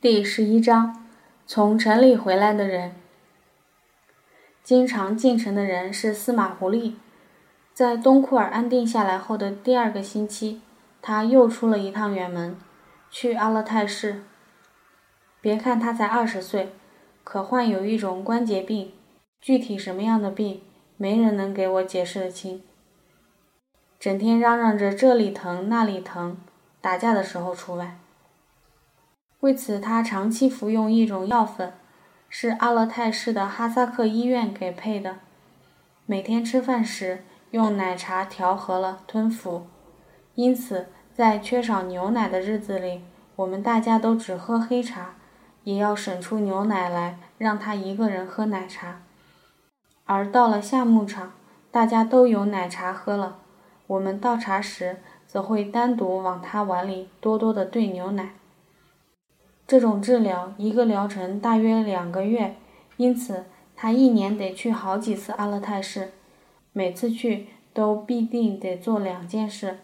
第十一章，从城里回来的人。经常进城的人是司马狐狸。在东库尔安定下来后的第二个星期，他又出了一趟远门，去阿勒泰市。别看他才二十岁，可患有一种关节病，具体什么样的病，没人能给我解释得清。整天嚷嚷着这里疼那里疼，打架的时候除外。为此，他长期服用一种药粉，是阿勒泰市的哈萨克医院给配的。每天吃饭时用奶茶调和了吞服。因此，在缺少牛奶的日子里，我们大家都只喝黑茶，也要省出牛奶来让他一个人喝奶茶。而到了夏牧场，大家都有奶茶喝了，我们倒茶时则会单独往他碗里多多的兑牛奶。这种治疗一个疗程大约两个月，因此他一年得去好几次阿勒泰市，每次去都必定得做两件事：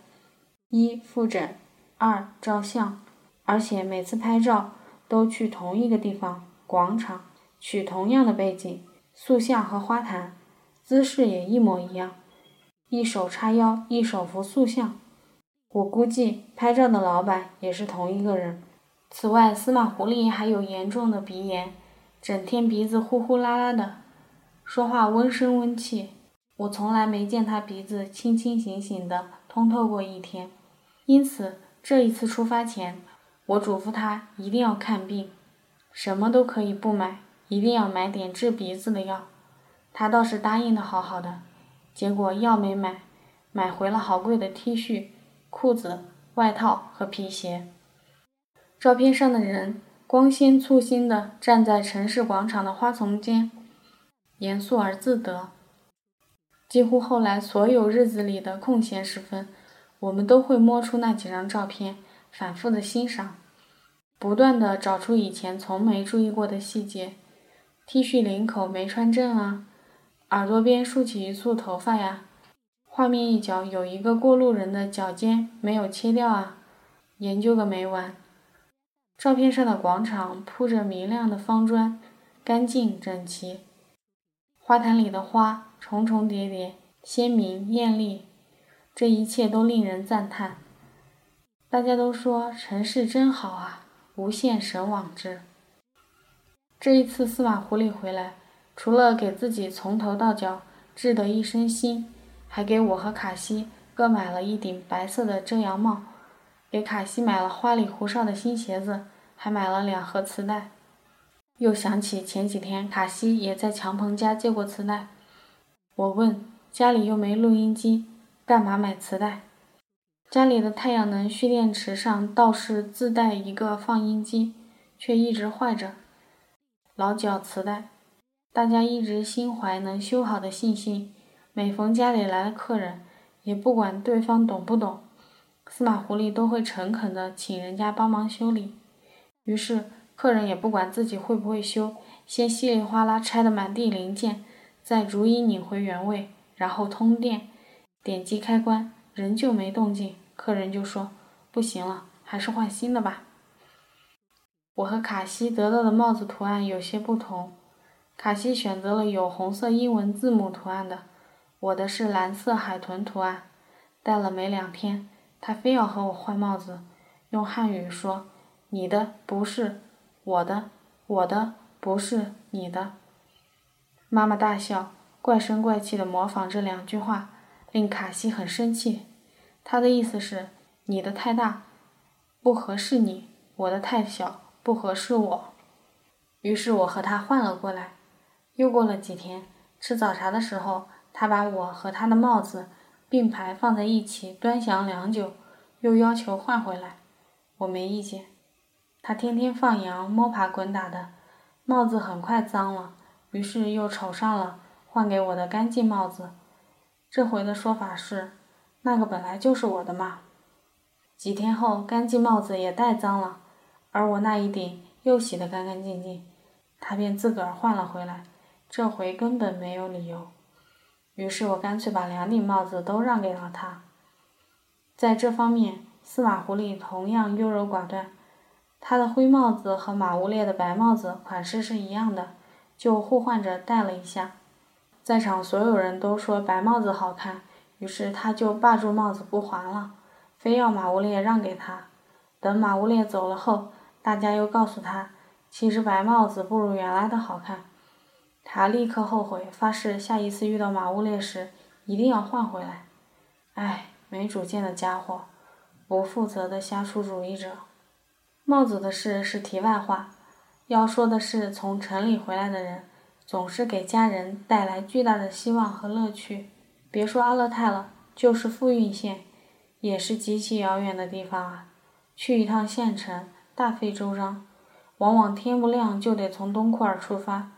一复诊，二照相，而且每次拍照都去同一个地方广场，取同样的背景、塑像和花坛，姿势也一模一样，一手叉腰，一手扶塑像。我估计拍照的老板也是同一个人。此外，司马狐狸还有严重的鼻炎，整天鼻子呼呼啦啦的，说话温声温气。我从来没见他鼻子清清醒醒的通透过一天。因此，这一次出发前，我嘱咐他一定要看病，什么都可以不买，一定要买点治鼻子的药。他倒是答应的好好的，结果药没买，买回了好贵的 T 恤、裤子、外套和皮鞋。照片上的人光鲜簇新地站在城市广场的花丛间，严肃而自得。几乎后来所有日子里的空闲时分，我们都会摸出那几张照片，反复的欣赏，不断的找出以前从没注意过的细节：T 恤领口没穿正啊，耳朵边竖起一簇头发呀，画面一角有一个过路人的脚尖没有切掉啊，研究个没完。照片上的广场铺着明亮的方砖，干净整齐。花坛里的花重重叠叠，鲜明艳丽，这一切都令人赞叹。大家都说城市真好啊，无限神往之。这一次司马狐狸回来，除了给自己从头到脚治得一身新，还给我和卡西各买了一顶白色的遮阳帽。给卡西买了花里胡哨的新鞋子，还买了两盒磁带。又想起前几天卡西也在强鹏家借过磁带。我问：家里又没录音机，干嘛买磁带？家里的太阳能蓄电池上倒是自带一个放音机，却一直坏着，老绞磁带。大家一直心怀能修好的信心，每逢家里来了客人，也不管对方懂不懂。司马狐狸都会诚恳地请人家帮忙修理，于是客人也不管自己会不会修，先稀里哗啦拆得满地零件，再逐一拧回原位，然后通电，点击开关，仍旧没动静，客人就说不行了，还是换新的吧。我和卡西得到的帽子图案有些不同，卡西选择了有红色英文字母图案的，我的是蓝色海豚图案，戴了没两天。他非要和我换帽子，用汉语说：“你的不是我的，我的不是你的。”妈妈大笑，怪声怪气地模仿这两句话，令卡西很生气。他的意思是：你的太大，不合适你；我的太小，不合适我。于是我和他换了过来。又过了几天，吃早茶的时候，他把我和他的帽子。并排放在一起，端详良久，又要求换回来。我没意见。他天天放羊，摸爬滚打的，帽子很快脏了，于是又瞅上了换给我的干净帽子。这回的说法是，那个本来就是我的嘛。几天后，干净帽子也戴脏了，而我那一顶又洗得干干净净，他便自个儿换了回来。这回根本没有理由。于是我干脆把两顶帽子都让给了他。在这方面，司马狐狸同样优柔寡断。他的灰帽子和马乌列的白帽子款式是一样的，就互换着戴了一下。在场所有人都说白帽子好看，于是他就霸住帽子不还了，非要马乌列让给他。等马乌列走了后，大家又告诉他，其实白帽子不如原来的好看。他立刻后悔，发誓下一次遇到马乌列时一定要换回来。唉，没主见的家伙，不负责的瞎出主意者。帽子的事是题外话，要说的是从城里回来的人，总是给家人带来巨大的希望和乐趣。别说阿勒泰了，就是富蕴县，也是极其遥远的地方啊。去一趟县城，大费周章，往往天不亮就得从东库尔出发，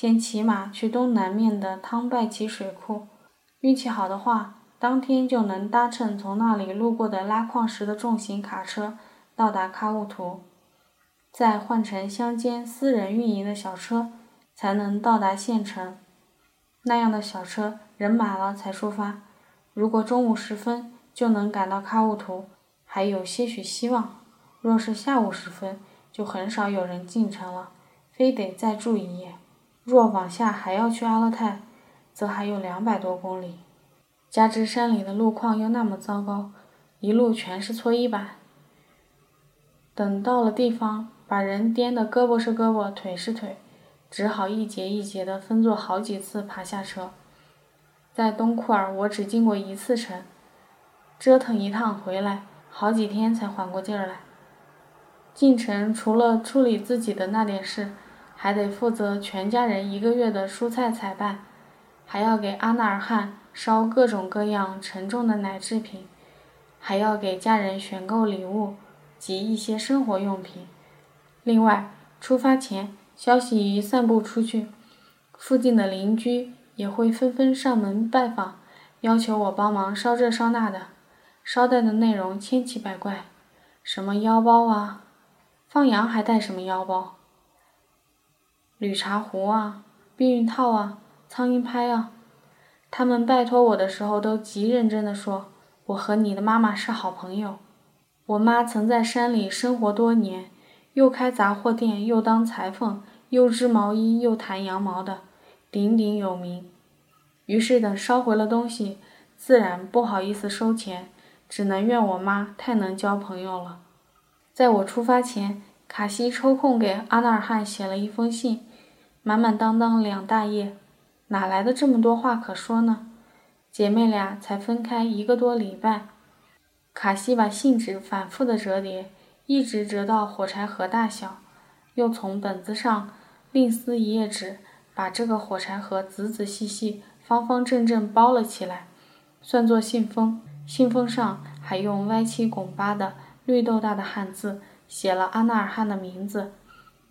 先骑马去东南面的汤拜奇水库，运气好的话，当天就能搭乘从那里路过的拉矿石的重型卡车到达喀乌图，再换乘乡间私人运营的小车，才能到达县城。那样的小车人满了才出发，如果中午时分就能赶到喀乌图。还有些许希望。若是下午时分，就很少有人进城了，非得再住一夜。若往下还要去阿勒泰，则还有两百多公里，加之山里的路况又那么糟糕，一路全是搓衣板。等到了地方，把人颠得胳膊是胳膊，腿是腿，只好一节一节的分作好几次爬下车。在东库尔，我只进过一次城，折腾一趟回来。好几天才缓过劲儿来。进城除了处理自己的那点事，还得负责全家人一个月的蔬菜采办，还要给阿纳尔汗烧各种各样沉重的奶制品，还要给家人选购礼物及一些生活用品。另外，出发前消息一散布出去，附近的邻居也会纷纷上门拜访，要求我帮忙烧这烧那的。捎带的内容千奇百怪，什么腰包啊，放羊还带什么腰包？绿茶壶啊，避孕套啊，苍蝇拍啊。他们拜托我的时候都极认真的说：“我和你的妈妈是好朋友。我妈曾在山里生活多年，又开杂货店，又当裁缝，又织毛衣，又弹羊毛的，鼎鼎有名。”于是等烧回了东西，自然不好意思收钱。只能怨我妈太能交朋友了。在我出发前，卡西抽空给阿纳尔汗写了一封信，满满当当两大页，哪来的这么多话可说呢？姐妹俩才分开一个多礼拜，卡西把信纸反复的折叠，一直折到火柴盒大小，又从本子上另撕一页纸，把这个火柴盒仔仔细细、方方正正包了起来，算作信封。信封上还用歪七拱八的绿豆大的汉字写了阿纳尔汗的名字，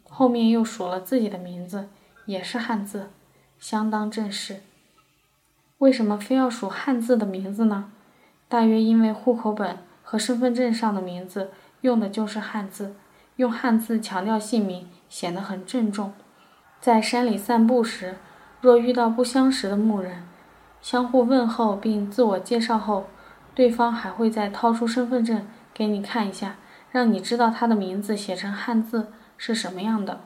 后面又数了自己的名字，也是汉字，相当正式。为什么非要数汉字的名字呢？大约因为户口本和身份证上的名字用的就是汉字，用汉字强调姓名显得很郑重。在山里散步时，若遇到不相识的牧人，相互问候并自我介绍后。对方还会再掏出身份证给你看一下，让你知道他的名字写成汉字是什么样的。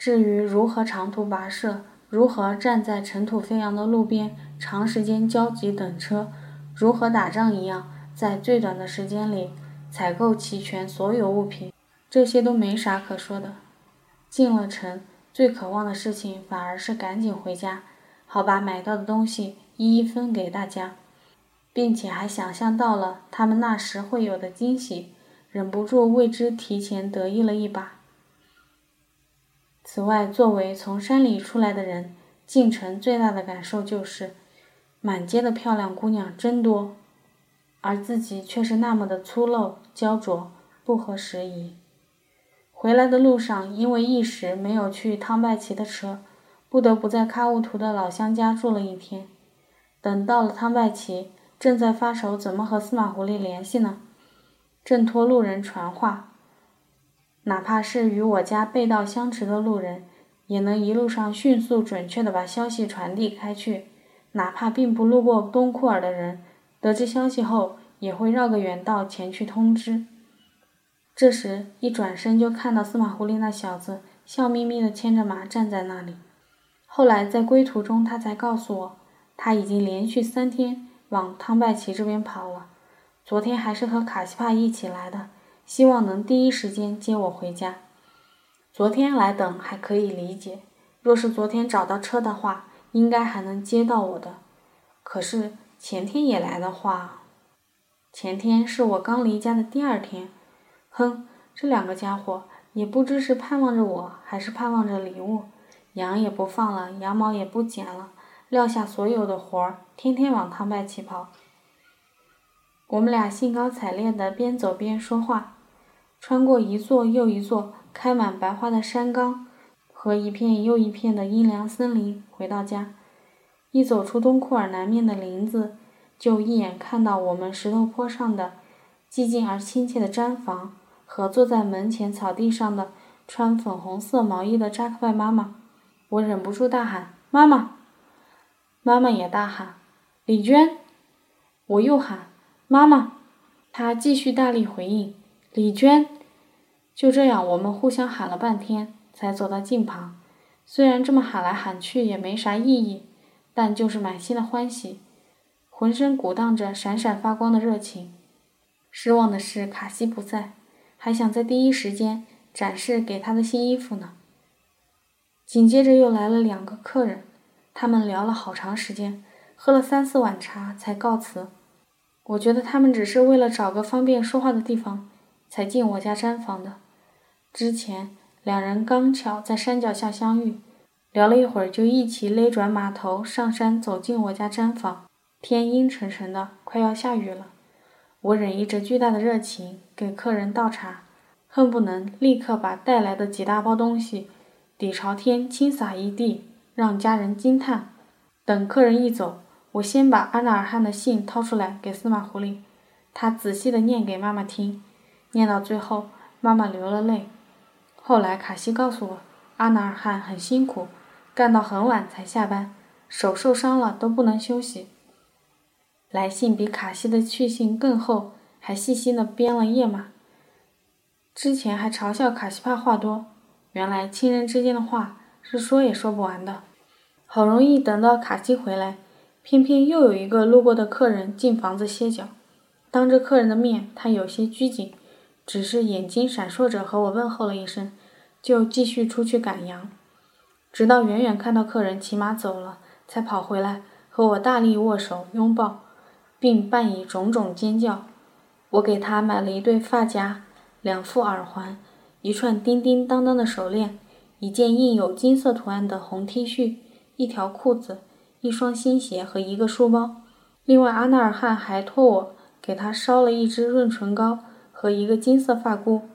至于如何长途跋涉，如何站在尘土飞扬的路边长时间焦急等车，如何打仗一样在最短的时间里采购齐全所有物品，这些都没啥可说的。进了城，最渴望的事情反而是赶紧回家，好把买到的东西一一分给大家。并且还想象到了他们那时会有的惊喜，忍不住为之提前得意了一把。此外，作为从山里出来的人，进城最大的感受就是，满街的漂亮姑娘真多，而自己却是那么的粗陋、焦灼、不合时宜。回来的路上，因为一时没有去汤拜奇的车，不得不在喀乌图的老乡家住了一天。等到了汤拜奇。正在发愁怎么和司马狐狸联系呢，正托路人传话，哪怕是与我家背道相驰的路人，也能一路上迅速准确地把消息传递开去。哪怕并不路过东库尔的人，得知消息后，也会绕个远道前去通知。这时一转身就看到司马狐狸那小子笑眯眯地牵着马站在那里。后来在归途中，他才告诉我，他已经连续三天往汤拜奇这边跑了。昨天还是和卡西帕一起来的，希望能第一时间接我回家。昨天来等还可以理解，若是昨天找到车的话，应该还能接到我的。可是前天也来的话，前天是我刚离家的第二天。哼，这两个家伙也不知是盼望着我，还是盼望着礼物。羊也不放了，羊毛也不剪了，撂下所有的活儿，天天往汤拜起跑。我们俩兴高采烈地边走边说话，穿过一座又一座开满白花的山岗和一片又一片的阴凉森林，回到家。一走出东库尔南面的林子，就一眼看到我们石头坡上的寂静而亲切的毡房和坐在门前草地上的穿粉红色毛衣的扎克拜妈妈。我忍不住大喊：“妈妈！”妈妈也大喊：“李娟！”我又喊：“妈妈！”她继续大力回应：“李娟！”就这样，我们互相喊了半天，才走到近旁。虽然这么喊来喊去也没啥意义，但就是满心的欢喜，浑身鼓荡着闪闪发光的热情。失望的是卡西不在，还想在第一时间展示给他的新衣服呢。紧接着又来了两个客人，他们聊了好长时间，喝了三四碗茶才告辞。我觉得他们只是为了找个方便说话的地方才进我家毡房的。之前两人刚巧在山脚下相遇，聊了一会儿就一起勒转马头上山走进我家毡房。天阴沉沉的，快要下雨了。我忍抑着巨大的热情给客人倒茶，恨不能立刻把带来的几大包东西。底朝天倾洒一地，让家人惊叹。等客人一走，我先把阿纳尔汗的信掏出来给司马狐狸，他仔细的念给妈妈听，念到最后，妈妈流了泪。后来卡西告诉我，阿纳尔汗很辛苦，干到很晚才下班，手受伤了都不能休息。来信比卡西的去信更厚，还细心的编了页码。之前还嘲笑卡西帕话多。原来亲人之间的话是说也说不完的。好容易等到卡西回来，偏偏又有一个路过的客人进房子歇脚。当着客人的面，他有些拘谨，只是眼睛闪烁着和我问候了一声，就继续出去赶羊。直到远远看到客人骑马走了，才跑回来和我大力握手拥抱，并伴以种种尖叫。我给他买了一对发夹，两副耳环。一串叮叮当当的手链，一件印有金色图案的红 T 恤，一条裤子，一双新鞋和一个书包。另外，阿纳尔汗还托我给他烧了一支润唇膏和一个金色发箍。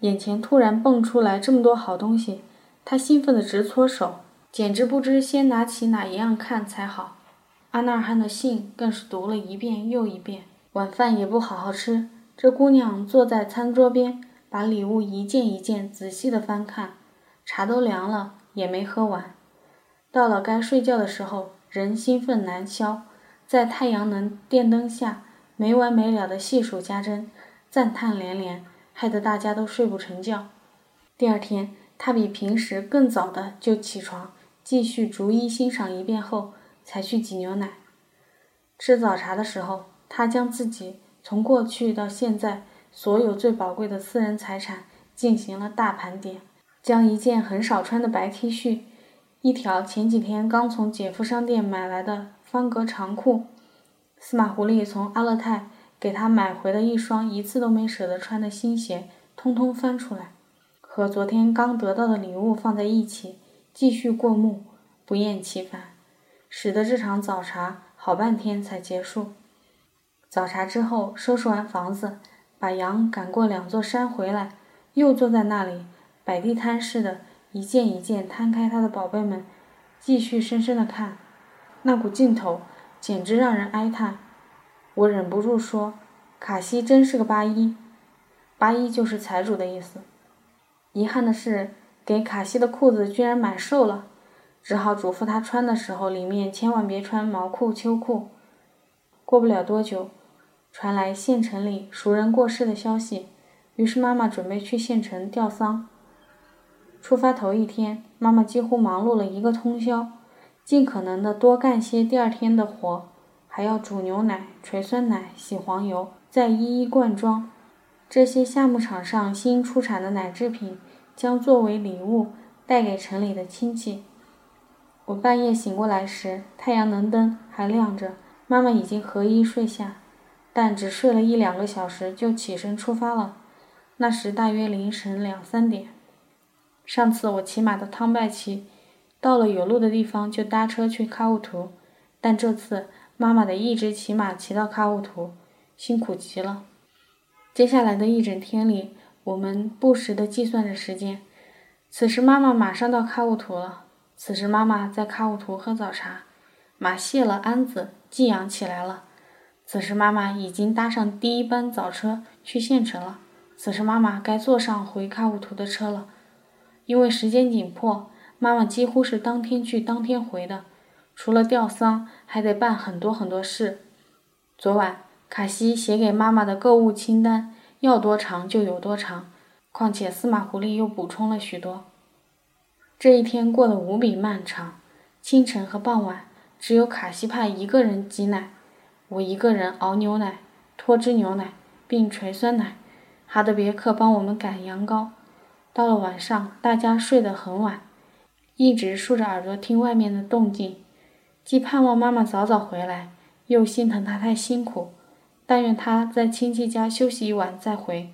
眼前突然蹦出来这么多好东西，他兴奋的直搓手，简直不知先拿起哪一样看才好。阿纳尔汗的信更是读了一遍又一遍，晚饭也不好好吃。这姑娘坐在餐桌边。把礼物一件一件仔细的翻看，茶都凉了，也没喝完。到了该睡觉的时候，人兴奋难消，在太阳能电灯下没完没了的细数家珍，赞叹连连，害得大家都睡不成觉。第二天，他比平时更早的就起床，继续逐一欣赏一遍后，才去挤牛奶。吃早茶的时候，他将自己从过去到现在。所有最宝贵的私人财产进行了大盘点，将一件很少穿的白 T 恤，一条前几天刚从姐夫商店买来的方格长裤，司马狐狸从阿勒泰给他买回的一双一次都没舍得穿的新鞋，通通翻出来，和昨天刚得到的礼物放在一起，继续过目，不厌其烦，使得这场早茶好半天才结束。早茶之后，收拾完房子。把羊赶过两座山回来，又坐在那里摆地摊似的，一件一件摊开他的宝贝们，继续深深的看，那股劲头简直让人哀叹。我忍不住说：“卡西真是个八一，八一就是财主的意思。”遗憾的是，给卡西的裤子居然买瘦了，只好嘱咐他穿的时候里面千万别穿毛裤、秋裤。过不了多久。传来县城里熟人过世的消息，于是妈妈准备去县城吊丧。出发头一天，妈妈几乎忙碌了一个通宵，尽可能的多干些第二天的活，还要煮牛奶、捶酸奶、洗黄油，再一一灌装。这些夏牧场上新出产的奶制品，将作为礼物带给城里的亲戚。我半夜醒过来时，太阳能灯还亮着，妈妈已经合衣睡下，但只睡了一两个小时就起身出发了。那时大约凌晨两三点。上次我骑马的汤拜奇，到了有路的地方就搭车去喀乌图，但这次妈妈得一直骑马骑到喀乌图，辛苦极了。接下来的一整天里，我们不时地计算着时间。此时妈妈马上到喀乌图了。此时妈妈在喀乌图喝早茶，马卸了鞍子，寄养起来了。此时妈妈已经搭上第一班早车去县城了。此时妈妈该坐上回喀乌图的车了。因为时间紧迫，妈妈几乎是当天去当天回的。除了吊丧，还得办很多很多事。昨晚。卡西写给妈妈的购物清单要多长就有多长，况且司马狐狸又补充了许多。这一天过得无比漫长，清晨和傍晚只有卡西帕一个人挤奶，我一个人熬牛奶、脱脂牛奶并捶酸奶，哈德别克帮我们赶羊羔。到了晚上，大家睡得很晚，一直竖着耳朵听外面的动静，既盼望妈妈早早回来，又心疼她太辛苦。但愿她在亲戚家休息一晚再回。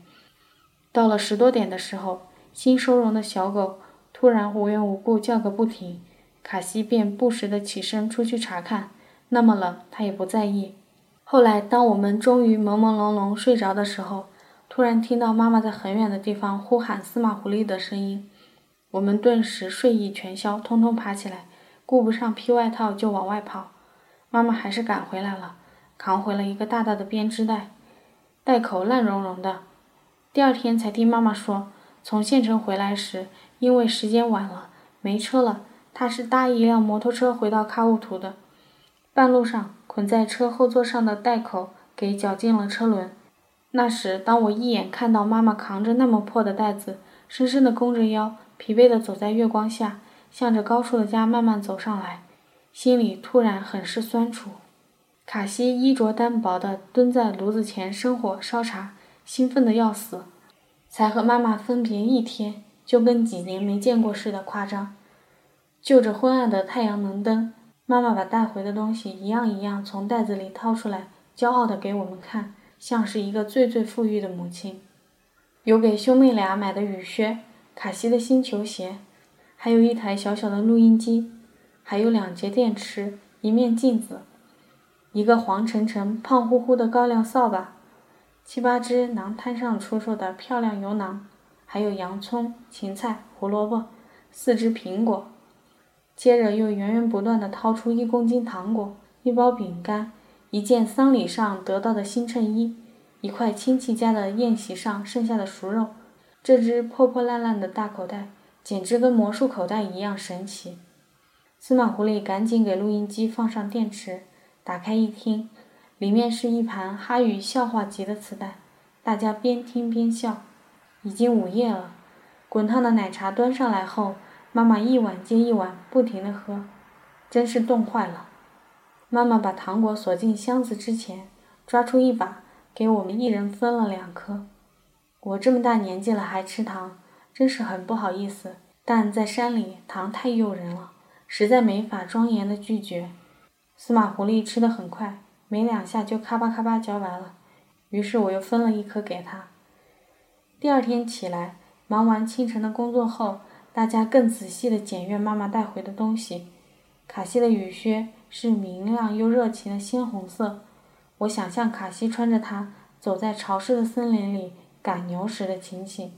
到了十多点的时候，新收容的小狗突然无缘无故叫个不停，卡西便不时地起身出去查看。那么冷，他也不在意。后来，当我们终于朦朦胧胧睡着的时候，突然听到妈妈在很远的地方呼喊司马狐狸的声音，我们顿时睡意全消，通通爬起来，顾不上披外套就往外跑。妈妈还是赶回来了。扛回了一个大大的编织袋，袋口烂融融的。第二天才听妈妈说，从县城回来时，因为时间晚了，没车了，她是搭一辆摩托车回到喀乌图的。半路上，捆在车后座上的袋口给绞进了车轮。那时，当我一眼看到妈妈扛着那么破的袋子，深深地弓着腰，疲惫地走在月光下，向着高处的家慢慢走上来，心里突然很是酸楚。卡西衣着单薄地蹲在炉子前生火烧茶，兴奋得要死。才和妈妈分别一天，就跟几年没见过似的夸张。就着昏暗的太阳能灯，妈妈把带回的东西一样一样从袋子里掏出来，骄傲地给我们看，像是一个最最富裕的母亲。有给兄妹俩买的雨靴，卡西的新球鞋，还有一台小小的录音机，还有两节电池，一面镜子。一个黄澄澄、胖乎乎的高粱扫把，七八只囊摊上出售的漂亮油囊，还有洋葱、芹菜、胡萝卜，四只苹果。接着又源源不断地掏出一公斤糖果、一包饼干、一件丧礼上得到的新衬衣、一块亲戚家的宴席上剩下的熟肉。这只破破烂烂的大口袋，简直跟魔术口袋一样神奇。司马狐狸赶紧给录音机放上电池。打开一听，里面是一盘哈语笑话集的磁带，大家边听边笑。已经午夜了，滚烫的奶茶端上来后，妈妈一碗接一碗不停地喝，真是冻坏了。妈妈把糖果锁进箱子之前，抓出一把，给我们一人分了两颗。我这么大年纪了还吃糖，真是很不好意思。但在山里，糖太诱人了，实在没法庄严的拒绝。司马狐狸吃得很快，没两下就咔吧咔吧嚼完了。于是我又分了一颗给他。第二天起来，忙完清晨的工作后，大家更仔细地检阅妈妈带回的东西。卡西的雨靴是明亮又热情的鲜红色，我想象卡西穿着它走在潮湿的森林里赶牛时的情形，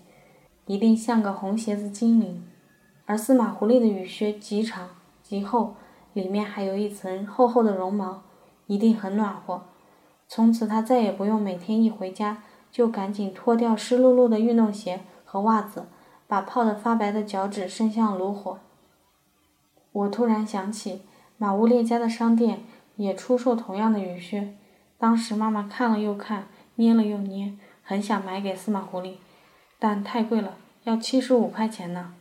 一定像个红鞋子精灵。而司马狐狸的雨靴极长极厚。里面还有一层厚厚的绒毛，一定很暖和。从此他再也不用每天一回家就赶紧脱掉湿漉漉的运动鞋和袜子，把泡得发白的脚趾伸向炉火。我突然想起马乌列家的商店也出售同样的雨靴，当时妈妈看了又看，捏了又捏，很想买给司马狐狸，但太贵了，要七十五块钱呢。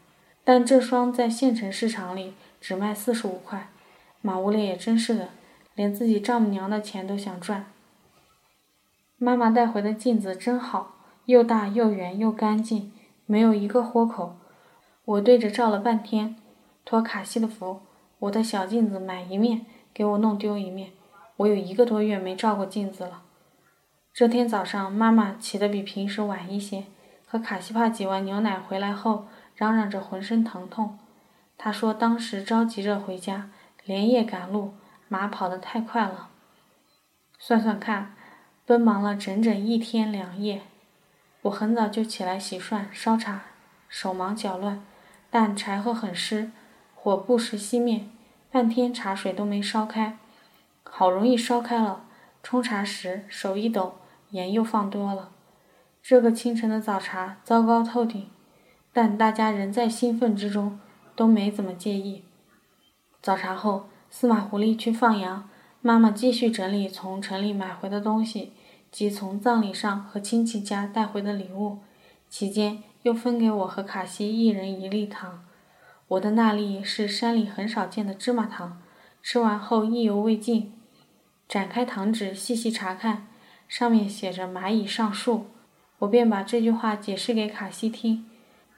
但这双在县城市场里只卖四十五块。马无烈也真是的，连自己丈母娘的钱都想赚。妈妈带回的镜子真好，又大又圆又干净，没有一个豁口。我对着照了半天，托卡西的福，我的小镜子买一面，给我弄丢一面。我有一个多月没照过镜子了。这天早上，妈妈起得比平时晚一些，和卡西帕挤完牛奶回来后，嚷嚷着浑身疼痛。她说当时着急着回家。连夜赶路，马跑得太快了。算算看，奔忙了整整一天两夜。我很早就起来洗涮烧茶，手忙脚乱，但柴禾很湿，火不时熄灭，半天茶水都没烧开。好容易烧开了，冲茶时手一抖，盐又放多了。这个清晨的早茶糟糕透顶，但大家仍在兴奋之中，都没怎么介意。早茶后，司马狐狸去放羊，妈妈继续整理从城里买回的东西及从葬礼上和亲戚家带回的礼物，期间又分给我和卡西一人一粒糖。我的那粒是山里很少见的芝麻糖，吃完后意犹未尽，展开糖纸细细查看，上面写着“蚂蚁上树”，我便把这句话解释给卡西听，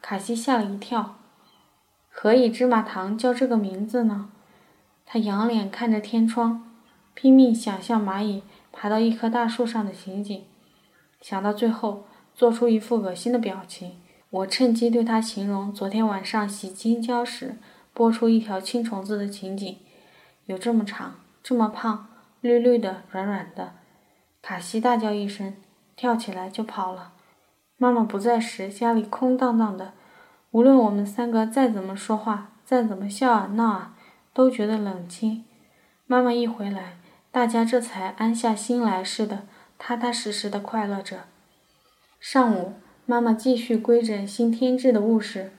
卡西吓了一跳。何以芝麻糖叫这个名字呢？他仰脸看着天窗，拼命想象蚂蚁爬到一棵大树上的情景，想到最后，做出一副恶心的表情。我趁机对他形容昨天晚上洗金胶时拨出一条青虫子的情景，有这么长，这么胖，绿绿的，软软的。卡西大叫一声，跳起来就跑了。妈妈不在时，家里空荡荡的。无论我们三个再怎么说话，再怎么笑啊闹啊，都觉得冷清。妈妈一回来，大家这才安下心来似的，踏踏实实的快乐着。上午，妈妈继续规整新添置的物事。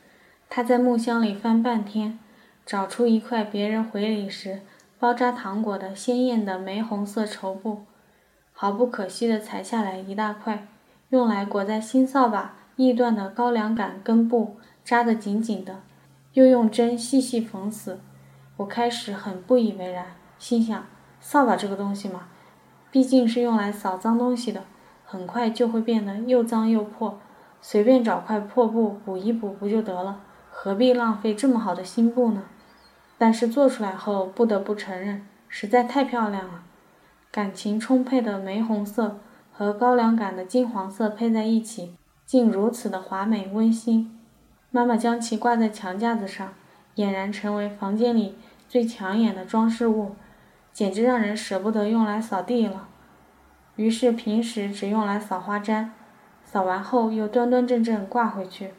她在木箱里翻半天，找出一块别人回礼时包扎糖果的鲜艳的玫红色绸布，毫不可惜地裁下来一大块，用来裹在新扫把易断的高粱杆根部。扎得紧紧的，又用针细细缝死。我开始很不以为然，心想：扫把这个东西嘛，毕竟是用来扫脏东西的，很快就会变得又脏又破，随便找块破布补一补不就得了？何必浪费这么好的新布呢？但是做出来后，不得不承认，实在太漂亮了。感情充沛的玫红色和高粱杆的金黄色配在一起，竟如此的华美温馨。妈妈将其挂在墙架子上，俨然成为房间里最抢眼的装饰物，简直让人舍不得用来扫地了。于是平时只用来扫花毡，扫完后又端端正正挂回去。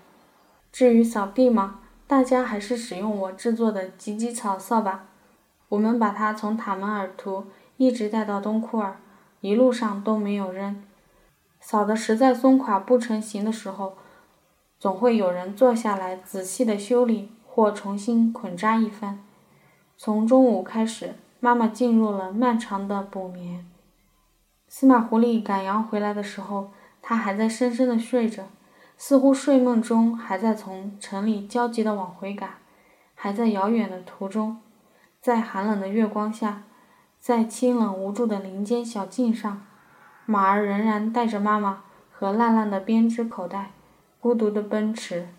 至于扫地嘛，大家还是使用我制作的吉吉草扫把。我们把它从塔门尔图一直带到东库尔，一路上都没有扔。扫得实在松垮不成形的时候。总会有人坐下来仔细的修理或重新捆扎一番。从中午开始，妈妈进入了漫长的补眠。司马狐狸赶羊回来的时候，他还在深深的睡着，似乎睡梦中还在从城里焦急的往回赶，还在遥远的途中。在寒冷的月光下，在清冷无助的林间小径上，马儿仍然带着妈妈和烂烂的编织口袋。孤独的奔驰。